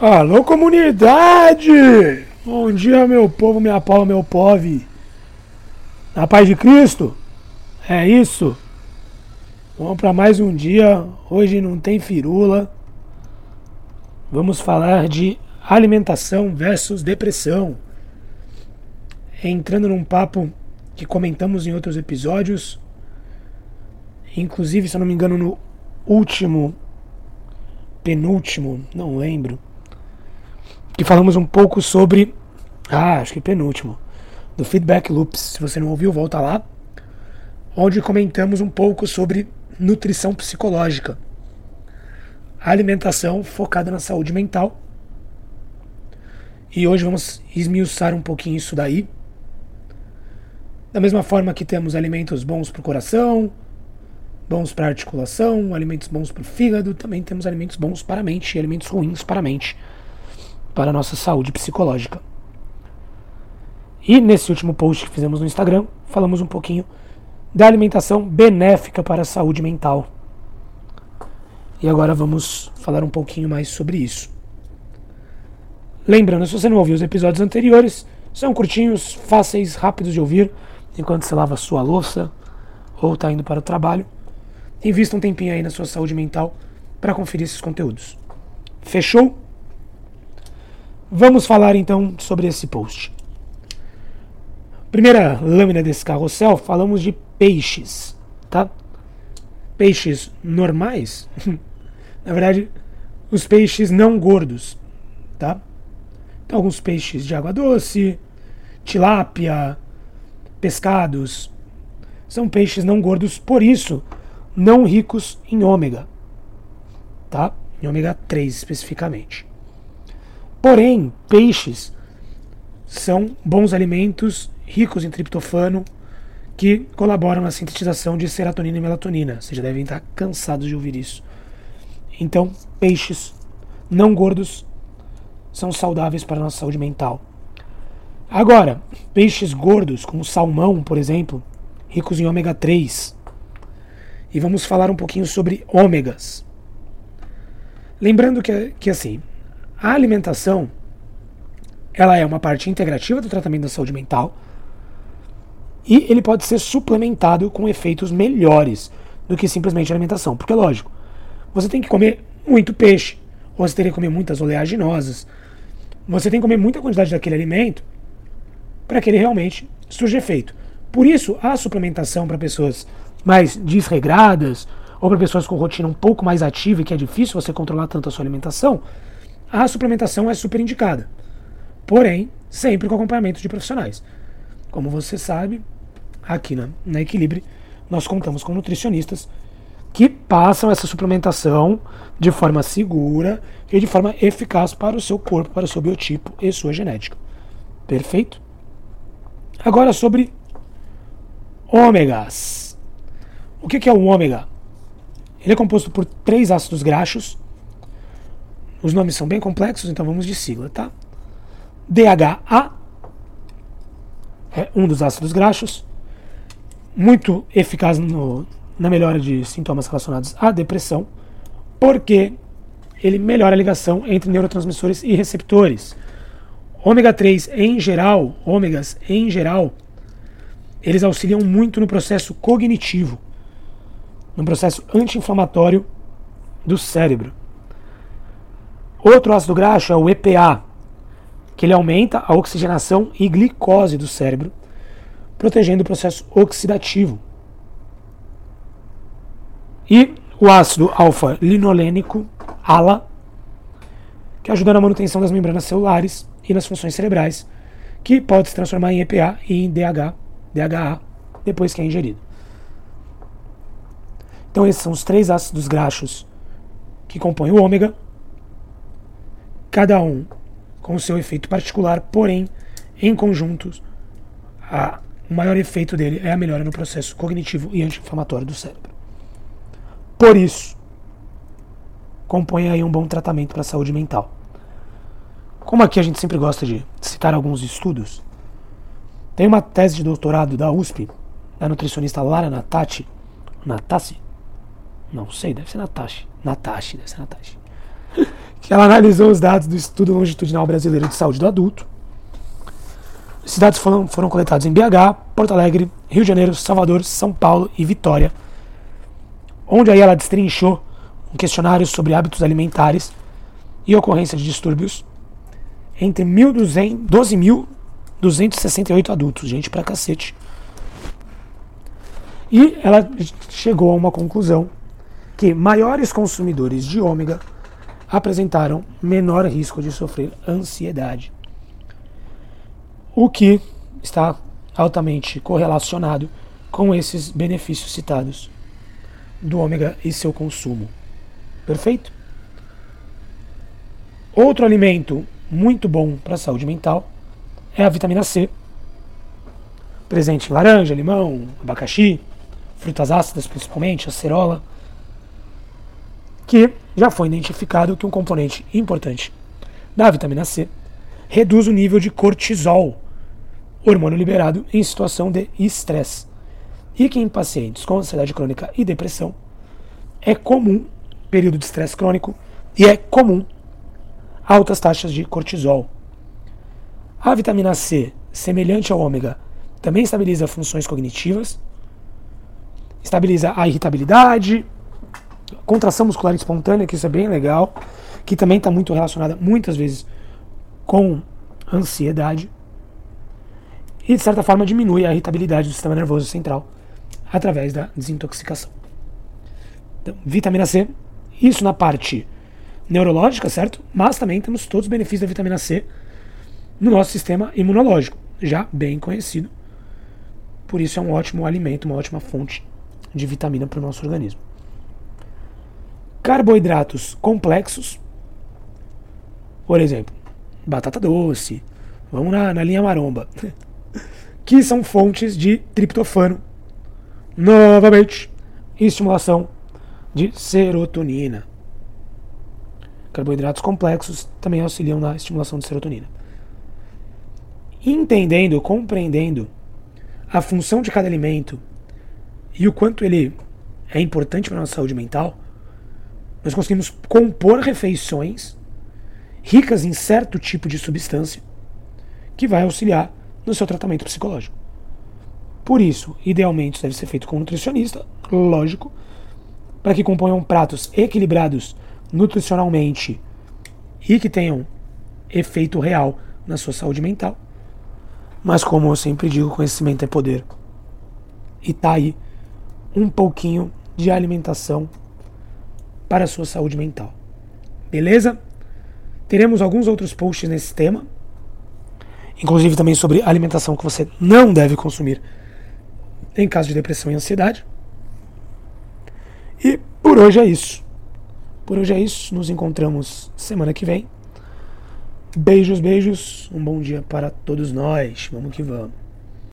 Alô, comunidade! Bom dia, meu povo, minha pau, meu pove. Na paz de Cristo? É isso. Vamos para mais um dia. Hoje não tem firula. Vamos falar de alimentação versus depressão. Entrando num papo que comentamos em outros episódios. Inclusive, se eu não me engano, no último, penúltimo, não lembro que falamos um pouco sobre. Ah, acho que penúltimo. Do Feedback Loops. Se você não ouviu, volta lá. Onde comentamos um pouco sobre nutrição psicológica. Alimentação focada na saúde mental. E hoje vamos esmiuçar um pouquinho isso daí. Da mesma forma que temos alimentos bons para o coração, bons para a articulação, alimentos bons para o fígado, também temos alimentos bons para a mente e alimentos ruins para a mente para a nossa saúde psicológica. E nesse último post que fizemos no Instagram, falamos um pouquinho da alimentação benéfica para a saúde mental. E agora vamos falar um pouquinho mais sobre isso. Lembrando, se você não ouviu os episódios anteriores, são curtinhos, fáceis, rápidos de ouvir, enquanto você lava sua louça ou está indo para o trabalho. Invista um tempinho aí na sua saúde mental para conferir esses conteúdos. Fechou? Vamos falar então sobre esse post. Primeira lâmina desse carrossel, falamos de peixes, tá? Peixes normais, na verdade, os peixes não gordos, tá? Então, alguns peixes de água doce, tilápia, pescados, são peixes não gordos, por isso não ricos em ômega, tá? Em ômega 3 especificamente. Porém, peixes são bons alimentos ricos em triptofano que colaboram na sintetização de serotonina e melatonina. Vocês já devem estar cansados de ouvir isso. Então, peixes não gordos são saudáveis para a nossa saúde mental. Agora, peixes gordos, como salmão, por exemplo, ricos em ômega 3. E vamos falar um pouquinho sobre ômegas. Lembrando que, que assim, a alimentação ela é uma parte integrativa do tratamento da saúde mental e ele pode ser suplementado com efeitos melhores do que simplesmente alimentação. Porque, lógico, você tem que comer muito peixe, ou você teria que comer muitas oleaginosas, você tem que comer muita quantidade daquele alimento para que ele realmente surja efeito. Por isso, a suplementação para pessoas mais desregradas ou para pessoas com rotina um pouco mais ativa e que é difícil você controlar tanto a sua alimentação, a suplementação é super indicada. Porém, sempre com acompanhamento de profissionais. Como você sabe, aqui na, na Equilibre, nós contamos com nutricionistas que passam essa suplementação de forma segura e de forma eficaz para o seu corpo, para o seu biotipo e sua genética. Perfeito? Agora sobre ômegas. O que é o ômega? Ele é composto por três ácidos graxos os nomes são bem complexos, então vamos de sigla, tá? DHA é um dos ácidos graxos, muito eficaz no, na melhora de sintomas relacionados à depressão, porque ele melhora a ligação entre neurotransmissores e receptores. Ômega 3 em geral, ômegas em geral, eles auxiliam muito no processo cognitivo, no processo anti-inflamatório do cérebro. Outro ácido graxo é o EPA, que ele aumenta a oxigenação e glicose do cérebro, protegendo o processo oxidativo. E o ácido alfa-linolênico, ALA, que ajuda na manutenção das membranas celulares e nas funções cerebrais, que pode se transformar em EPA e em DH, DHA depois que é ingerido. Então esses são os três ácidos graxos que compõem o ômega, cada um com seu efeito particular, porém, em conjunto, a, o maior efeito dele é a melhora no processo cognitivo e anti-inflamatório do cérebro. Por isso, compõe aí um bom tratamento para a saúde mental. Como aqui a gente sempre gosta de citar alguns estudos, tem uma tese de doutorado da USP, da nutricionista Lara Natati, Natasi? Não sei, deve ser Natashi. Natashi, deve ser Natashi ela analisou os dados do Estudo Longitudinal Brasileiro de Saúde do Adulto. Esses dados foram, foram coletados em BH, Porto Alegre, Rio de Janeiro, Salvador, São Paulo e Vitória, onde aí ela destrinchou um questionário sobre hábitos alimentares e ocorrência de distúrbios entre 12.268 adultos, gente pra cacete. E ela chegou a uma conclusão que maiores consumidores de ômega apresentaram menor risco de sofrer ansiedade. O que está altamente correlacionado com esses benefícios citados do ômega e seu consumo. Perfeito? Outro alimento muito bom para a saúde mental é a vitamina C, presente em laranja, limão, abacaxi, frutas ácidas principalmente, acerola, que já foi identificado que um componente importante da vitamina C reduz o nível de cortisol, hormônio liberado em situação de estresse, e que em pacientes com ansiedade crônica e depressão é comum período de estresse crônico e é comum altas taxas de cortisol. A vitamina C, semelhante ao ômega, também estabiliza funções cognitivas, estabiliza a irritabilidade, contração muscular espontânea, que isso é bem legal, que também está muito relacionada muitas vezes com ansiedade. E de certa forma diminui a irritabilidade do sistema nervoso central através da desintoxicação. Então, vitamina C, isso na parte neurológica, certo? Mas também temos todos os benefícios da vitamina C no nosso sistema imunológico, já bem conhecido. Por isso é um ótimo alimento, uma ótima fonte de vitamina para o nosso organismo. Carboidratos complexos, por exemplo, batata doce, vamos na, na linha maromba, que são fontes de triptofano, novamente, estimulação de serotonina. Carboidratos complexos também auxiliam na estimulação de serotonina. Entendendo, compreendendo a função de cada alimento e o quanto ele é importante para a nossa saúde mental, nós conseguimos compor refeições ricas em certo tipo de substância que vai auxiliar no seu tratamento psicológico. Por isso, idealmente, isso deve ser feito com um nutricionista, lógico, para que componham pratos equilibrados nutricionalmente e que tenham efeito real na sua saúde mental. Mas como eu sempre digo, conhecimento é poder. E tá aí um pouquinho de alimentação para a sua saúde mental. Beleza? Teremos alguns outros posts nesse tema, inclusive também sobre alimentação que você não deve consumir em caso de depressão e ansiedade. E por hoje é isso. Por hoje é isso. Nos encontramos semana que vem. Beijos, beijos. Um bom dia para todos nós. Vamos que vamos.